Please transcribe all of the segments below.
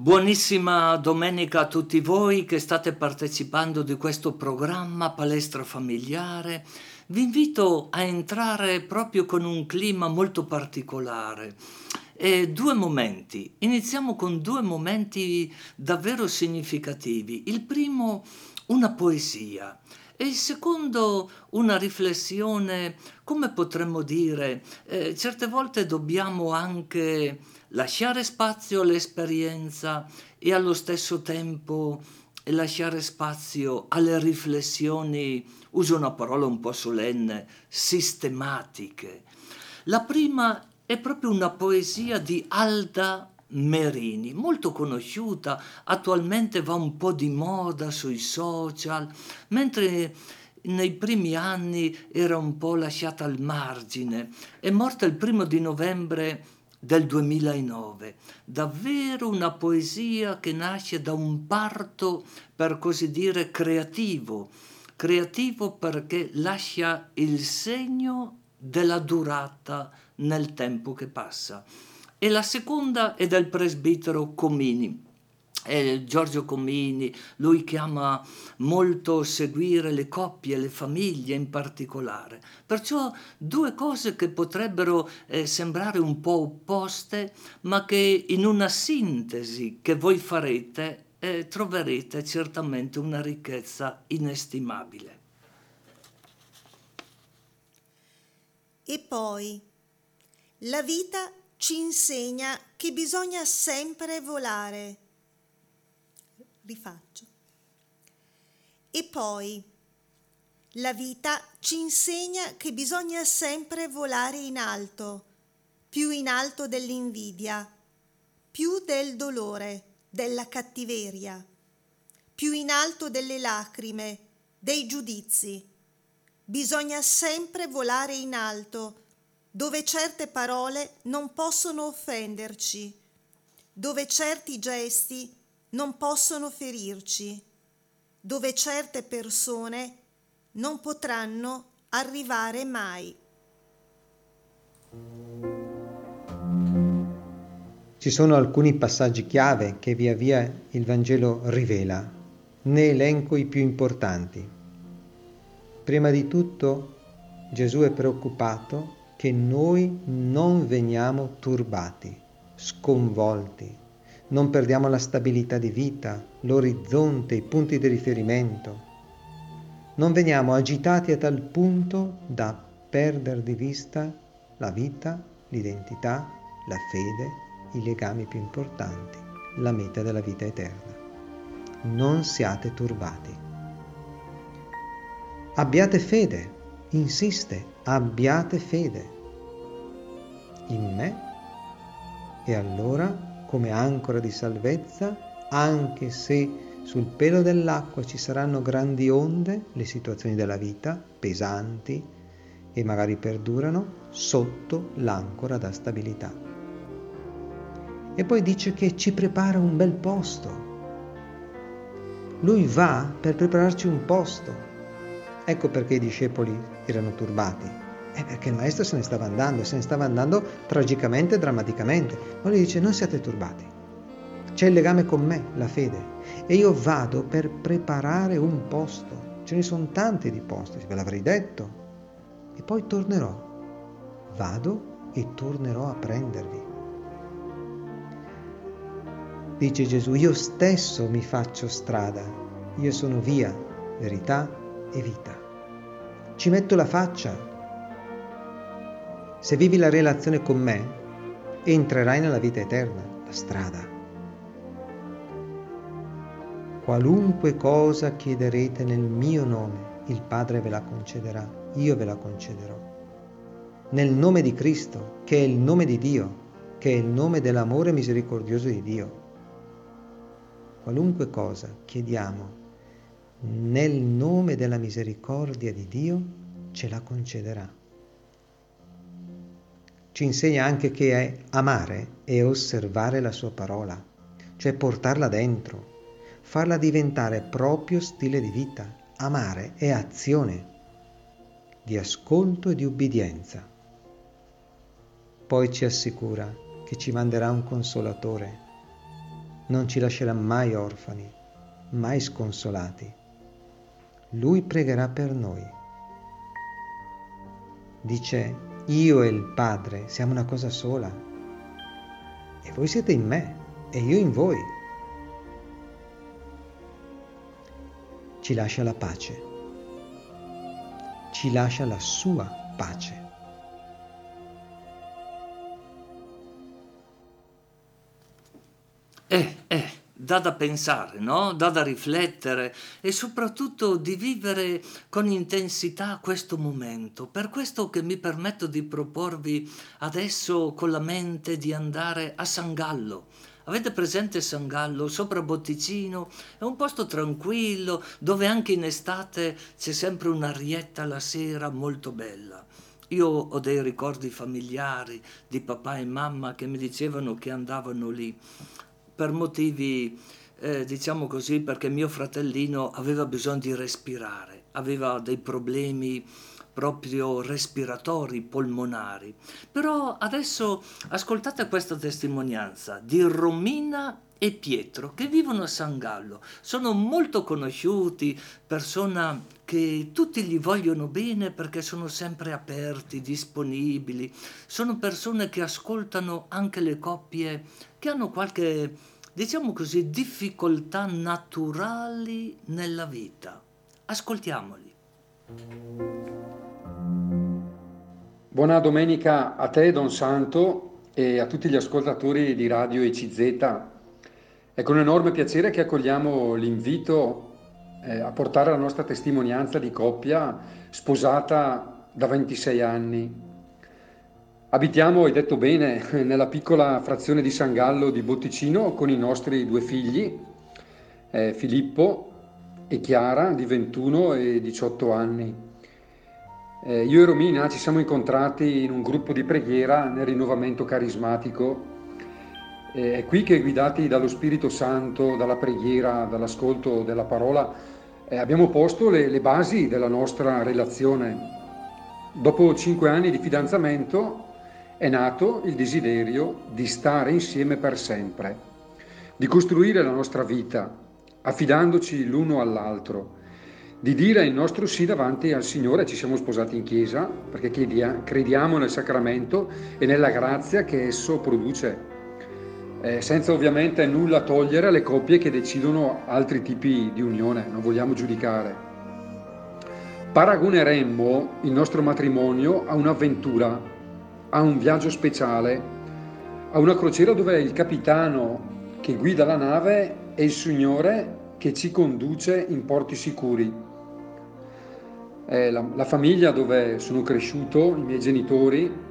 Buonissima domenica a tutti voi che state partecipando di questo programma Palestra Familiare. Vi invito a entrare proprio con un clima molto particolare. E due momenti. Iniziamo con due momenti davvero significativi. Il primo, una poesia. E il secondo, una riflessione, come potremmo dire, eh, certe volte dobbiamo anche lasciare spazio all'esperienza e allo stesso tempo lasciare spazio alle riflessioni, uso una parola un po' solenne, sistematiche. La prima è proprio una poesia di Alda Merini, molto conosciuta, attualmente va un po' di moda sui social, mentre nei primi anni era un po' lasciata al margine. È morta il primo di novembre del 2009. Davvero una poesia che nasce da un parto, per così dire, creativo. Creativo perché lascia il segno della durata nel tempo che passa. E la seconda è del presbitero Comini eh, Giorgio Comini, lui che ama molto seguire le coppie, le famiglie in particolare. Perciò due cose che potrebbero eh, sembrare un po' opposte, ma che in una sintesi che voi farete eh, troverete certamente una ricchezza inestimabile. E poi, la vita ci insegna che bisogna sempre volare rifaccio. E poi, la vita ci insegna che bisogna sempre volare in alto, più in alto dell'invidia, più del dolore, della cattiveria, più in alto delle lacrime, dei giudizi. Bisogna sempre volare in alto, dove certe parole non possono offenderci, dove certi gesti non possono ferirci, dove certe persone non potranno arrivare mai. Ci sono alcuni passaggi chiave che via via il Vangelo rivela. Ne elenco i più importanti. Prima di tutto Gesù è preoccupato che noi non veniamo turbati, sconvolti, non perdiamo la stabilità di vita, l'orizzonte, i punti di riferimento. Non veniamo agitati a tal punto da perdere di vista la vita, l'identità, la fede, i legami più importanti, la meta della vita eterna. Non siate turbati. Abbiate fede, insiste, abbiate fede in me e allora come ancora di salvezza, anche se sul pelo dell'acqua ci saranno grandi onde, le situazioni della vita, pesanti e magari perdurano, sotto l'ancora da stabilità. E poi dice che ci prepara un bel posto. Lui va per prepararci un posto. Ecco perché i discepoli erano turbati è perché il maestro se ne stava andando, e se ne stava andando tragicamente drammaticamente. Ma lui dice non siate turbati, c'è il legame con me, la fede, e io vado per preparare un posto. Ce ne sono tanti di posti, ve l'avrei detto. E poi tornerò. Vado e tornerò a prendervi. Dice Gesù, io stesso mi faccio strada, io sono via, verità e vita. Ci metto la faccia, se vivi la relazione con me, entrerai nella vita eterna, la strada. Qualunque cosa chiederete nel mio nome, il Padre ve la concederà, io ve la concederò. Nel nome di Cristo, che è il nome di Dio, che è il nome dell'amore misericordioso di Dio. Qualunque cosa chiediamo nel nome della misericordia di Dio, ce la concederà ci insegna anche che è amare e osservare la sua parola, cioè portarla dentro, farla diventare proprio stile di vita. Amare è azione di ascolto e di ubbidienza. Poi ci assicura che ci manderà un consolatore, non ci lascerà mai orfani, mai sconsolati. Lui pregherà per noi. Dice, io e il Padre siamo una cosa sola e voi siete in me e io in voi. Ci lascia la pace, ci lascia la sua pace. Eh, eh, dà da pensare, no? Dà da riflettere e soprattutto di vivere con intensità questo momento. Per questo che mi permetto di proporvi adesso con la mente di andare a San Gallo. Avete presente San Gallo sopra Botticino? È un posto tranquillo dove anche in estate c'è sempre un'arietta la sera molto bella. Io ho dei ricordi familiari di papà e mamma che mi dicevano che andavano lì per motivi, eh, diciamo così, perché mio fratellino aveva bisogno di respirare, aveva dei problemi proprio respiratori, polmonari. Però adesso ascoltate questa testimonianza di Romina e Pietro che vivono a San Gallo. Sono molto conosciuti, persone che tutti gli vogliono bene perché sono sempre aperti, disponibili. Sono persone che ascoltano anche le coppie che hanno qualche, diciamo così, difficoltà naturali nella vita. Ascoltiamoli. Buona domenica a te, Don Santo, e a tutti gli ascoltatori di Radio ECZ. È con enorme piacere che accogliamo l'invito eh, a portare la nostra testimonianza di coppia sposata da 26 anni. Abitiamo, hai detto bene, nella piccola frazione di San Gallo di Botticino con i nostri due figli, eh, Filippo e Chiara, di 21 e 18 anni. Eh, io e Romina ci siamo incontrati in un gruppo di preghiera nel rinnovamento carismatico. Eh, è qui che, guidati dallo Spirito Santo, dalla preghiera, dall'ascolto della parola, eh, abbiamo posto le, le basi della nostra relazione. Dopo cinque anni di fidanzamento, è nato il desiderio di stare insieme per sempre, di costruire la nostra vita, affidandoci l'uno all'altro, di dire il nostro sì davanti al Signore. Ci siamo sposati in chiesa perché crediamo nel sacramento e nella grazia che esso produce, eh, senza ovviamente nulla togliere alle coppie che decidono altri tipi di unione, non vogliamo giudicare. Paragoneremmo il nostro matrimonio a un'avventura a un viaggio speciale, a una crociera dove il capitano che guida la nave è il Signore che ci conduce in porti sicuri. È la, la famiglia dove sono cresciuto, i miei genitori,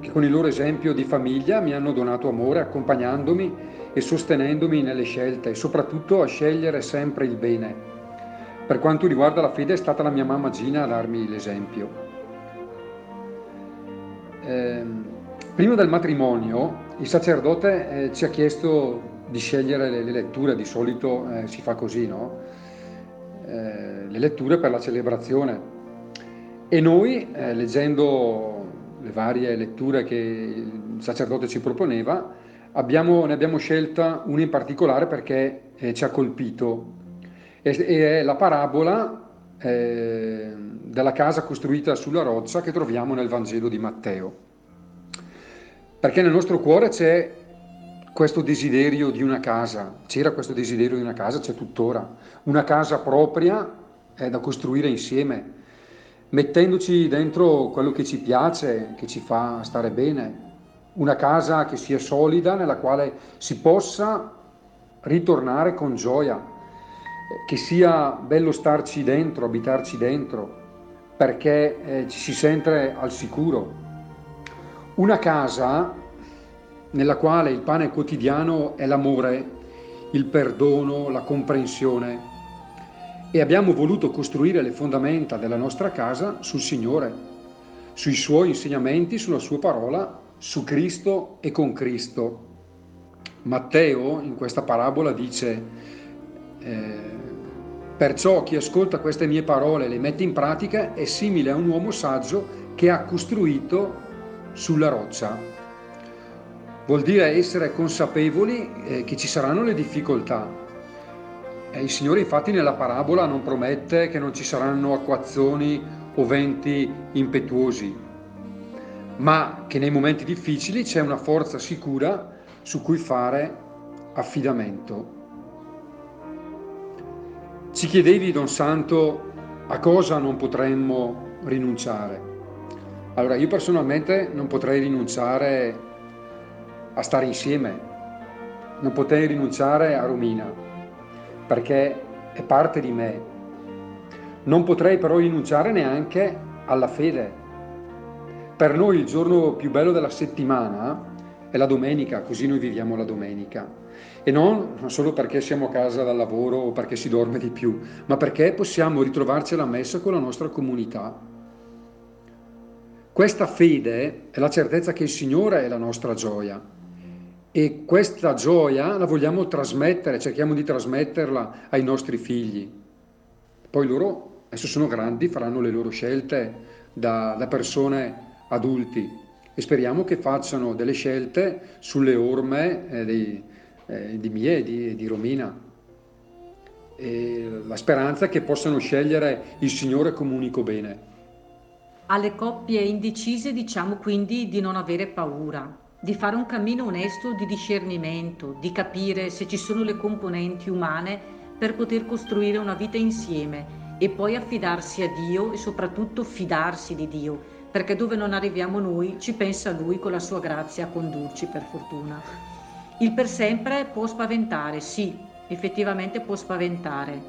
che con il loro esempio di famiglia mi hanno donato amore accompagnandomi e sostenendomi nelle scelte e soprattutto a scegliere sempre il bene. Per quanto riguarda la fede è stata la mia mamma Gina a darmi l'esempio. Eh, prima del matrimonio il sacerdote eh, ci ha chiesto di scegliere le, le letture, di solito eh, si fa così, no? Eh, le letture per la celebrazione. E noi, eh, leggendo le varie letture che il sacerdote ci proponeva, abbiamo, ne abbiamo scelta una in particolare perché eh, ci ha colpito. E, e è la parabola eh, della casa costruita sulla roccia che troviamo nel Vangelo di Matteo. Perché nel nostro cuore c'è questo desiderio di una casa, c'era questo desiderio di una casa, c'è tuttora, una casa propria è da costruire insieme, mettendoci dentro quello che ci piace, che ci fa stare bene, una casa che sia solida, nella quale si possa ritornare con gioia, che sia bello starci dentro, abitarci dentro, perché eh, ci si sente al sicuro. Una casa nella quale il pane quotidiano è l'amore, il perdono, la comprensione e abbiamo voluto costruire le fondamenta della nostra casa sul Signore, sui Suoi insegnamenti, sulla Sua parola, su Cristo e con Cristo. Matteo in questa parabola dice eh, Perciò chi ascolta queste mie parole e le mette in pratica è simile a un uomo saggio che ha costruito sulla roccia. vuol dire essere consapevoli eh, che ci saranno le difficoltà. E il Signore infatti nella parabola non promette che non ci saranno acquazzoni o venti impetuosi, ma che nei momenti difficili c'è una forza sicura su cui fare affidamento. Ci chiedevi, Don Santo, a cosa non potremmo rinunciare. Allora, io personalmente non potrei rinunciare a stare insieme, non potrei rinunciare a Romina, perché è parte di me. Non potrei però rinunciare neanche alla fede. Per noi il giorno più bello della settimana è la domenica, così noi viviamo la domenica. E non, solo perché siamo a casa dal lavoro o perché si dorme di più, ma perché possiamo ritrovarci alla messa con la nostra comunità. Questa fede è la certezza che il Signore è la nostra gioia e questa gioia la vogliamo trasmettere, cerchiamo di trasmetterla ai nostri figli. Poi loro adesso sono grandi, faranno le loro scelte da, da persone adulti, e speriamo che facciano delle scelte sulle orme eh, di, eh, di Mie e di, di Romina. E la speranza è che possano scegliere il Signore come unico bene. Alle coppie indecise diciamo quindi di non avere paura, di fare un cammino onesto di discernimento, di capire se ci sono le componenti umane per poter costruire una vita insieme e poi affidarsi a Dio e soprattutto fidarsi di Dio perché dove non arriviamo noi ci pensa Lui con la sua grazia a condurci per fortuna. Il per sempre può spaventare, sì, effettivamente può spaventare,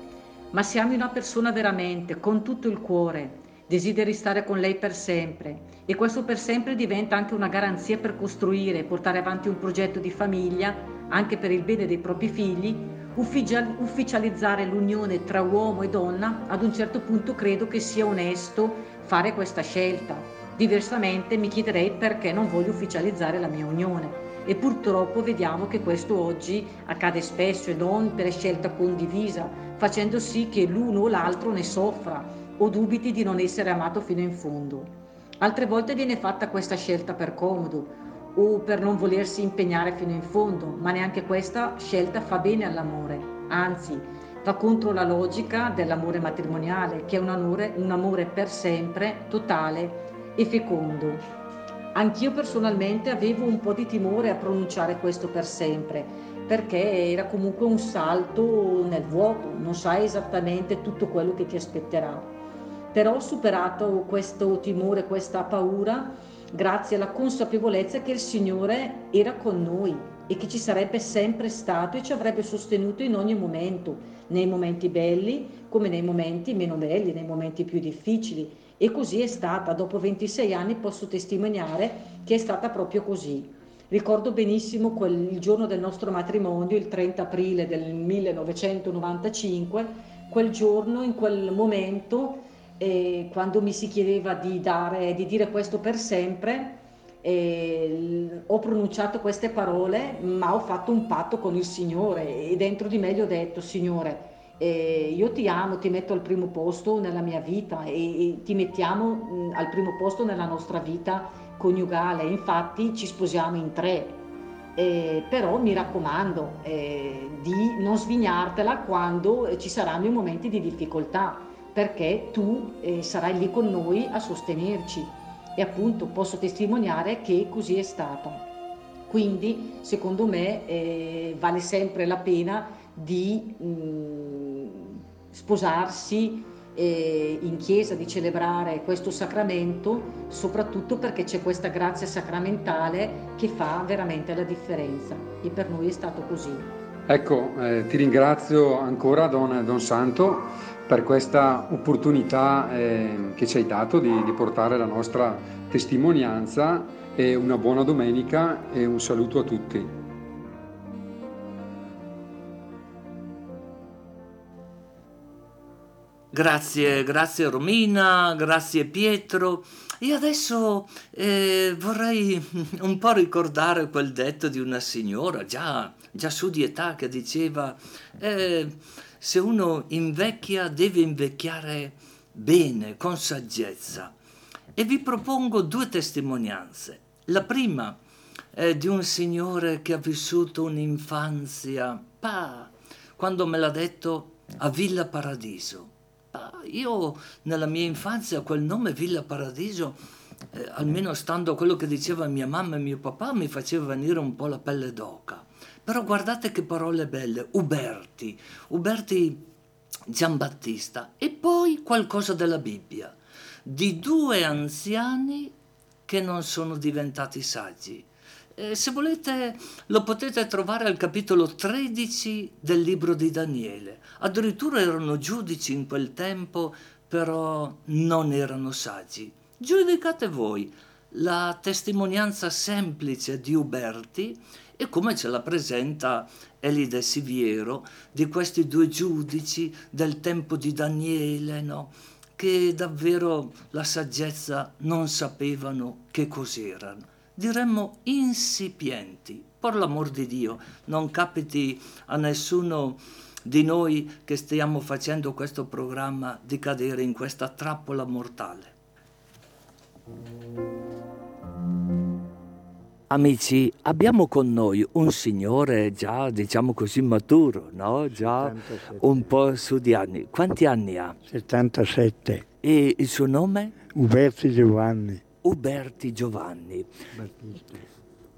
ma se ami una persona veramente, con tutto il cuore, desideri stare con lei per sempre e questo per sempre diventa anche una garanzia per costruire e portare avanti un progetto di famiglia, anche per il bene dei propri figli, ufficializzare l'unione tra uomo e donna, ad un certo punto credo che sia onesto fare questa scelta Diversamente mi chiederei perché non voglio ufficializzare la mia unione. E purtroppo vediamo che questo oggi accade spesso e non per scelta condivisa, facendo sì che l'uno o l'altro ne soffra o dubiti di non essere amato fino in fondo. Altre volte viene fatta questa scelta per comodo o per non volersi impegnare fino in fondo, ma neanche questa scelta fa bene all'amore, anzi va contro la logica dell'amore matrimoniale, che è un amore, un amore per sempre, totale e fecondo. Anch'io personalmente avevo un po' di timore a pronunciare questo per sempre, perché era comunque un salto nel vuoto, non sai esattamente tutto quello che ti aspetterà. Però ho superato questo timore, questa paura, grazie alla consapevolezza che il Signore era con noi e che ci sarebbe sempre stato e ci avrebbe sostenuto in ogni momento, nei momenti belli come nei momenti meno belli, nei momenti più difficili e così è stata, dopo 26 anni posso testimoniare che è stata proprio così. Ricordo benissimo quel, il giorno del nostro matrimonio, il 30 aprile del 1995, quel giorno, in quel momento, eh, quando mi si chiedeva di, dare, di dire questo per sempre, eh, ho pronunciato queste parole, ma ho fatto un patto con il Signore e dentro di me gli ho detto, Signore, eh, io ti amo, ti metto al primo posto nella mia vita e, e ti mettiamo mh, al primo posto nella nostra vita coniugale, infatti ci sposiamo in tre. Eh, però mi raccomando eh, di non svignartela quando ci saranno i momenti di difficoltà, perché tu eh, sarai lì con noi a sostenerci e appunto posso testimoniare che così è stata. Quindi secondo me eh, vale sempre la pena di mh, mm, sposarsi eh, in chiesa, di celebrare questo sacramento, soprattutto perché c'è questa grazia sacramentale che fa veramente la differenza e per noi è stato così. Ecco, eh, ti ringrazio ancora Don, Don, Santo per questa opportunità eh, che ci hai dato di, di portare la nostra testimonianza e una buona domenica e un saluto a tutti. Grazie, grazie Romina, grazie Pietro. E adesso eh, vorrei un po' ricordare quel detto di una signora, già, già su di età, che diceva, eh, se uno invecchia deve invecchiare bene, con saggezza. E vi propongo due testimonianze. La prima è di un signore che ha vissuto un'infanzia, pa, quando me l'ha detto, a Villa Paradiso. Pa, io nella mia infanzia quel nome Villa Paradiso, eh, almeno stando a quello che diceva mia mamma e mio papà, mi faceva venire un po' la pelle d'oca. Però guardate che parole belle, Uberti, Uberti Giambattista e poi qualcosa della Bibbia, di due anziani che non sono diventati saggi. Eh, se volete lo potete trovare al capitolo 13 del libro di Daniele. Addirittura erano giudici in quel tempo, però non erano saggi. Giudicate voi la testimonianza semplice di Uberti e come ce la presenta Elide Siviero di questi due giudici del tempo di Daniele, no? che davvero la saggezza non sapevano che cos'erano diremmo insipienti. Per l'amor di Dio, non capiti a nessuno di noi che stiamo facendo questo programma di cadere in questa trappola mortale. Amici, abbiamo con noi un signore già, diciamo così, maturo, no? Già 77. un po' su di anni. Quanti anni ha? 77. E il suo nome? Uberti Giovanni. Uberti Giovanni. Battista.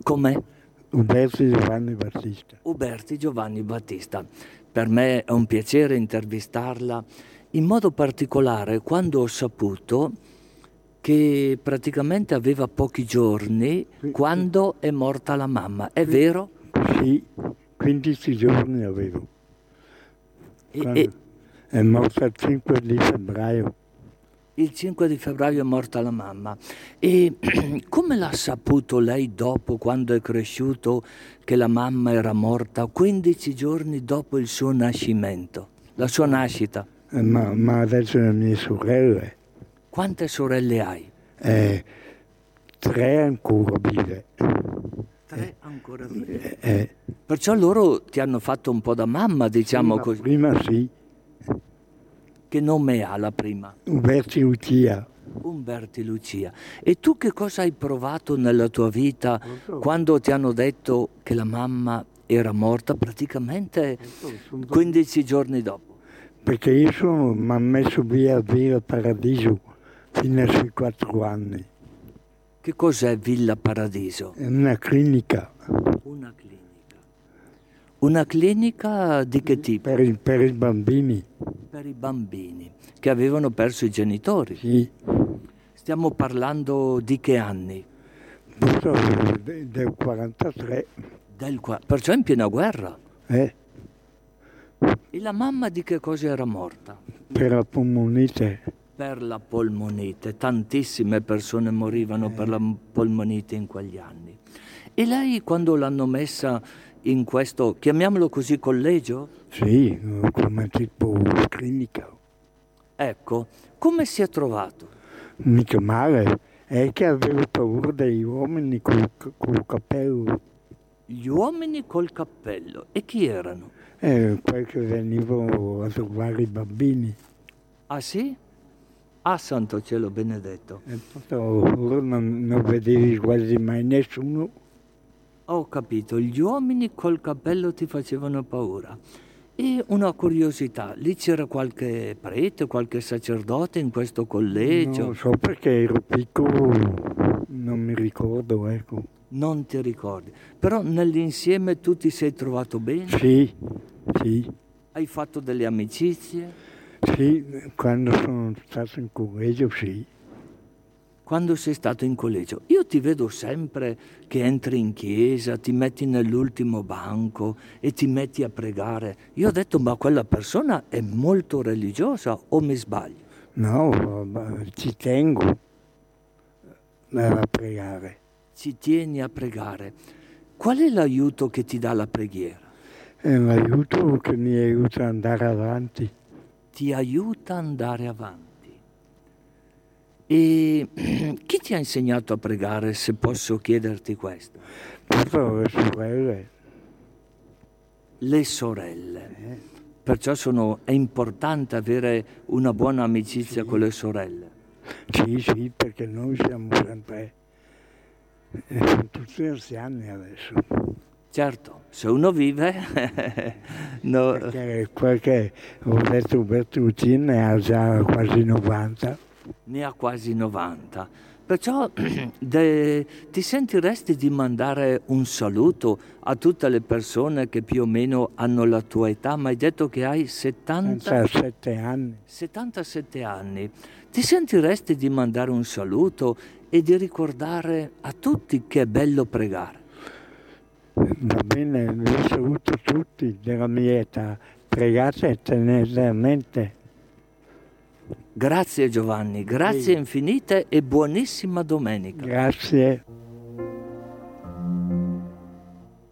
Come? Uberti Giovanni Battista. Uberti Giovanni Battista. Per me è un piacere intervistarla, in modo particolare quando ho saputo che praticamente aveva pochi giorni quando è morta la mamma. È vero? Sì, 15 giorni avevo. E, e... È morta il 5 di febbraio il 5 di febbraio è morta la mamma. E come l'ha saputo lei dopo, quando è cresciuto, che la mamma era morta 15 giorni dopo il suo nascimento, la sua nascita? Eh, ma, ma adesso le mie sorelle. Quante sorelle hai? Eh, tre ancora vive. Tre ancora vive? Eh, eh. Perciò loro ti hanno fatto un po' da mamma, diciamo prima, così. Prima sì. Che nome ha la prima? Umberti Lucia. Umberti Lucia. E tu che cosa hai provato nella tua vita quando ti hanno detto che la mamma era morta praticamente 15 giorni dopo? Perché io sono, mi hanno messo via a Villa Paradiso fino a sui 4 anni. Che cos'è Villa Paradiso? È una clinica. Una clinica. Una clinica di che tipo? Per, il, per i bambini. Per i bambini che avevano perso i genitori. Sì. Stiamo parlando di che anni? Del 43. Del, perciò in piena guerra. Eh. E la mamma di che cosa era morta? Per la polmonite. Per la polmonite. Tantissime persone morivano eh. per la polmonite in quegli anni. E lei quando l'hanno messa in questo, chiamiamolo così, collegio? Sì, come tipo clinica. Ecco, come si è trovato? Mica male, è che avevo paura degli uomini col, col cappello. Gli uomini col cappello, e chi erano? Eh, quelli che venivano a trovare i bambini. Ah sì? Ah, santo cielo benedetto. E poi non, non vedevi quasi mai nessuno. Ho capito, gli uomini col cappello ti facevano paura. E una curiosità, lì c'era qualche prete, qualche sacerdote in questo collegio? Non so perché ero piccolo, non mi ricordo, ecco. Non ti ricordi, però nell'insieme tu ti sei trovato bene? Sì, sì. Hai fatto delle amicizie? Sì, quando sono stato in collegio sì quando sei stato in collegio. Io ti vedo sempre che entri in chiesa, ti metti nell'ultimo banco e ti metti a pregare. Io ho detto, ma quella persona è molto religiosa o mi sbaglio? No, ci tengo a pregare. Ci tieni a pregare. Qual è l'aiuto che ti dà la preghiera? È un aiuto che mi aiuta ad andare avanti. Ti aiuta ad andare avanti. E chi ti ha insegnato a pregare, se posso chiederti questo? Le sorelle. Le sorelle. Eh. Perciò sono, è importante avere una buona amicizia sì. con le sorelle. Sì, sì, perché noi siamo sempre E sono tutti anziani adesso. Certo, se uno vive... no. Perché qualche, ho detto Bertucci ne ha già quasi 90. Ne ha quasi 90. Perciò de, ti sentiresti di mandare un saluto a tutte le persone che più o meno hanno la tua età, ma hai detto che hai 70... 77 anni. 77 anni. Ti sentiresti di mandare un saluto e di ricordare a tutti che è bello pregare? Va bene, io saluto tutti della mia età, pregate teneramente. Grazie Giovanni, grazie sì. infinite e buonissima domenica. Grazie.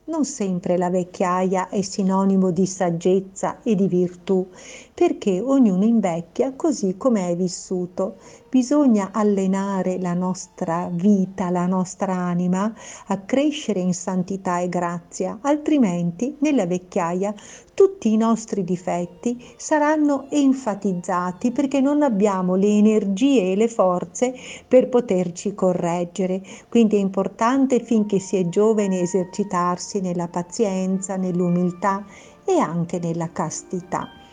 Non sempre la vecchiaia è sinonimo di saggezza e di virtù, perché ognuno invecchia così come è vissuto. Bisogna allenare la nostra vita, la nostra anima a crescere in santità e grazia, altrimenti nella vecchiaia tutti i nostri difetti saranno enfatizzati perché non abbiamo le energie e le forze per poterci correggere. Quindi è importante finché si è giovane esercitarsi nella pazienza, nell'umiltà e anche nella castità.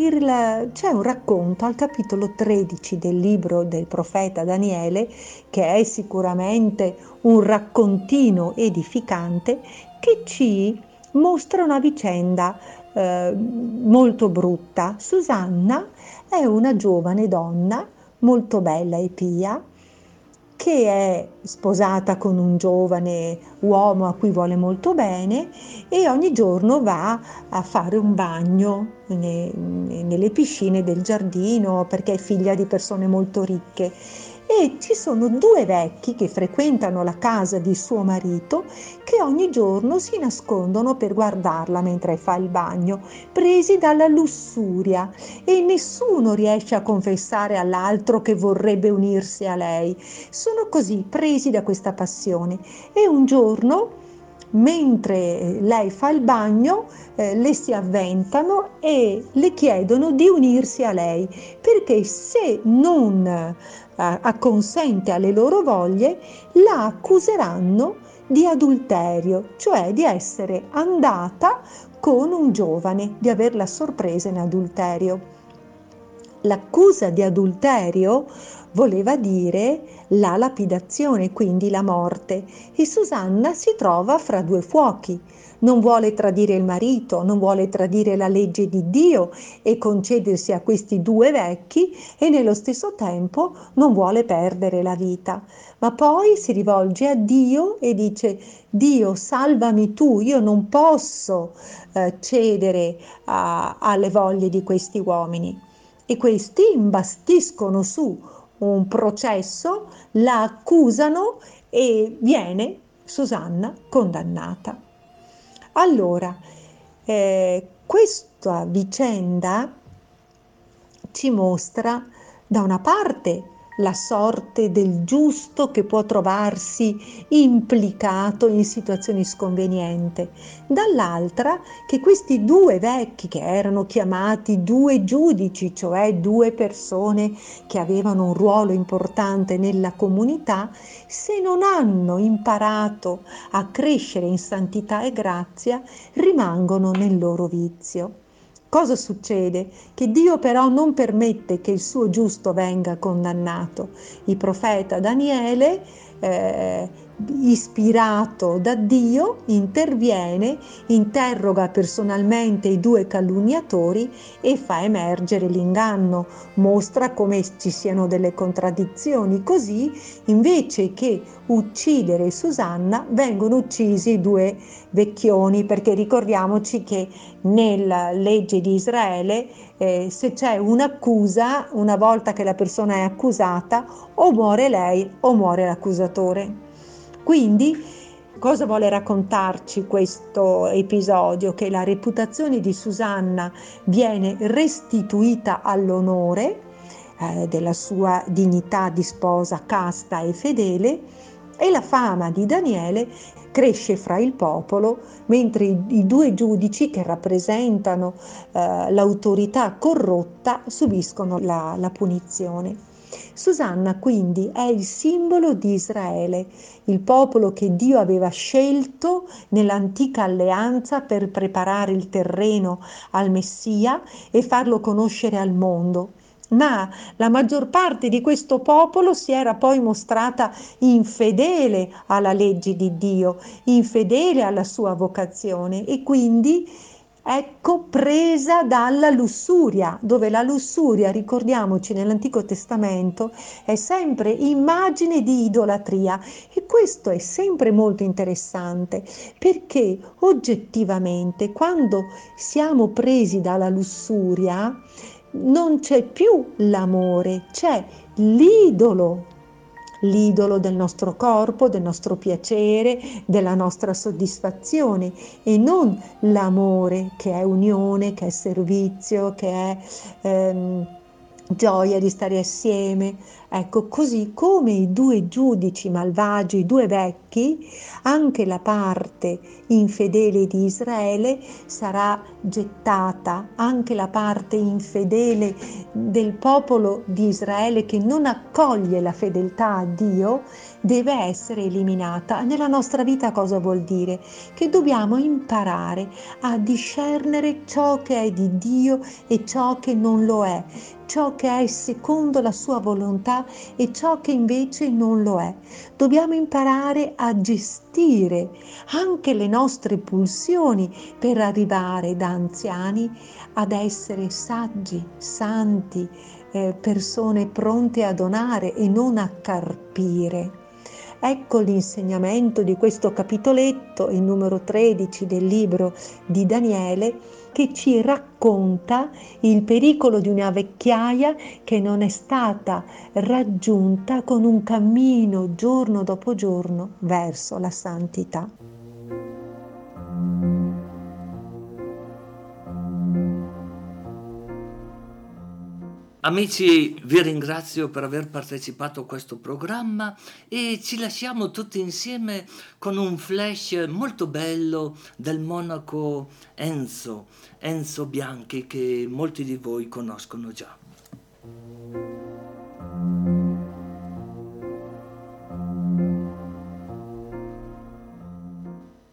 Il, c'è un racconto al capitolo 13 del libro del profeta Daniele, che è sicuramente un raccontino edificante, che ci mostra una vicenda eh, molto brutta. Susanna è una giovane donna molto bella e pia che è sposata con un giovane uomo a cui vuole molto bene e ogni giorno va a fare un bagno nelle piscine del giardino perché è figlia di persone molto ricche e ci sono due vecchi che frequentano la casa di suo marito che ogni giorno si nascondono per guardarla mentre fa il bagno, presi dalla lussuria e nessuno riesce a confessare all'altro che vorrebbe unirsi a lei. Sono così presi da questa passione e un giorno mentre lei fa il bagno eh, le si avventano e le chiedono di unirsi a lei perché se non acconsente alle loro voglie, la accuseranno di adulterio, cioè di essere andata con un giovane, di averla sorpresa in adulterio. L'accusa di adulterio voleva dire la lapidazione, quindi la morte, e Susanna si trova fra due fuochi non vuole tradire il marito, non vuole tradire la legge di Dio e concedersi a questi due vecchi e nello stesso tempo non vuole perdere la vita. Ma poi si rivolge a Dio e dice Dio salvami tu, io non posso eh, cedere a, alle voglie di questi uomini. E questi imbastiscono su un processo, la accusano e viene Susanna condannata. Allora, eh, questa vicenda ci mostra da una parte la sorte del giusto che può trovarsi implicato in situazioni sconvenienti, dall'altra che questi due vecchi che erano chiamati due giudici, cioè due persone che avevano un ruolo importante nella comunità, se non hanno imparato a crescere in santità e grazia, rimangono nel loro vizio. Cosa succede? Che Dio però non permette che il suo giusto venga condannato. Il profeta Daniele eh, ispirato da Dio, interviene, interroga personalmente i due calunniatori e fa emergere l'inganno, mostra come ci siano delle contraddizioni. Così, invece che uccidere Susanna, vengono uccisi i due vecchioni, perché ricordiamoci che nella legge di Israele eh, se c'è un'accusa, una volta che la persona è accusata, o muore lei o muore l'accusatore. Quindi cosa vuole raccontarci questo episodio? Che la reputazione di Susanna viene restituita all'onore eh, della sua dignità di sposa casta e fedele e la fama di Daniele cresce fra il popolo, mentre i, i due giudici che rappresentano eh, l'autorità corrotta subiscono la, la punizione. Susanna quindi è il simbolo di Israele, il popolo che Dio aveva scelto nell'antica alleanza per preparare il terreno al Messia e farlo conoscere al mondo ma la maggior parte di questo popolo si era poi mostrata infedele alla legge di Dio, infedele alla sua vocazione e quindi ecco presa dalla lussuria, dove la lussuria, ricordiamoci nell'Antico Testamento, è sempre immagine di idolatria. E questo è sempre molto interessante perché oggettivamente quando siamo presi dalla lussuria non c'è più l'amore, c'è l'idolo, l'idolo del nostro corpo, del nostro piacere, della nostra soddisfazione e non l'amore che è unione, che è servizio, che è ehm, gioia di stare assieme. Ecco, così come i due giudici malvagi, i due vecchi, anche la parte infedele di Israele sarà gettata, anche la parte infedele del popolo di Israele che non accoglie la fedeltà a Dio deve essere eliminata. Nella nostra vita cosa vuol dire? Che dobbiamo imparare a discernere ciò che è di Dio e ciò che non lo è, ciò che è secondo la sua volontà e ciò che invece non lo è. Dobbiamo imparare a gestire anche le nostre pulsioni per arrivare da anziani ad essere saggi, santi, eh, persone pronte a donare e non a carpire. Ecco l'insegnamento di questo capitoletto, il numero 13 del libro di Daniele, che ci racconta il pericolo di una vecchiaia che non è stata raggiunta con un cammino giorno dopo giorno verso la santità. Amici, vi ringrazio per aver partecipato a questo programma e ci lasciamo tutti insieme con un flash molto bello del monaco Enzo, Enzo Bianchi, che molti di voi conoscono già.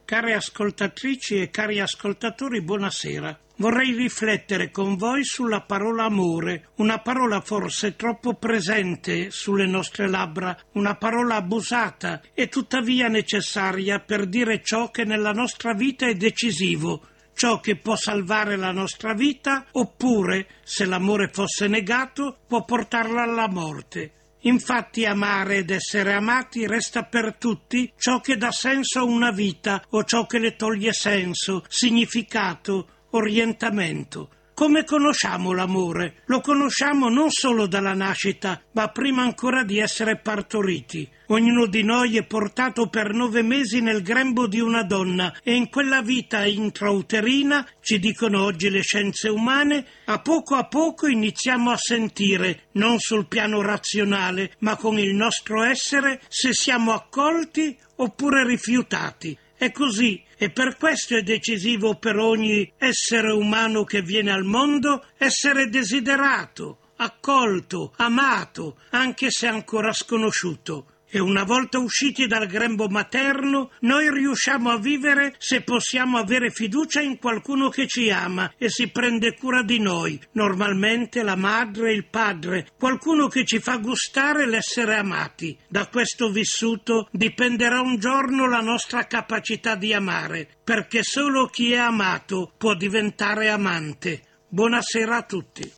Care ascoltatrici e cari ascoltatori, buonasera. Vorrei riflettere con voi sulla parola amore, una parola forse troppo presente sulle nostre labbra, una parola abusata e tuttavia necessaria per dire ciò che nella nostra vita è decisivo, ciò che può salvare la nostra vita oppure, se l'amore fosse negato, può portarla alla morte. Infatti amare ed essere amati resta per tutti ciò che dà senso a una vita o ciò che le toglie senso, significato, orientamento. Come conosciamo l'amore? Lo conosciamo non solo dalla nascita, ma prima ancora di essere partoriti. Ognuno di noi è portato per nove mesi nel grembo di una donna e in quella vita intrauterina, ci dicono oggi le scienze umane, a poco a poco iniziamo a sentire, non sul piano razionale, ma con il nostro essere, se siamo accolti oppure rifiutati. È così e per questo è decisivo per ogni essere umano che viene al mondo essere desiderato, accolto, amato, anche se ancora sconosciuto. E una volta usciti dal grembo materno, noi riusciamo a vivere se possiamo avere fiducia in qualcuno che ci ama e si prende cura di noi, normalmente la madre il padre, qualcuno che ci fa gustare l'essere amati. Da questo vissuto dipenderà un giorno la nostra capacità di amare, perché solo chi è amato può diventare amante. Buonasera a tutti.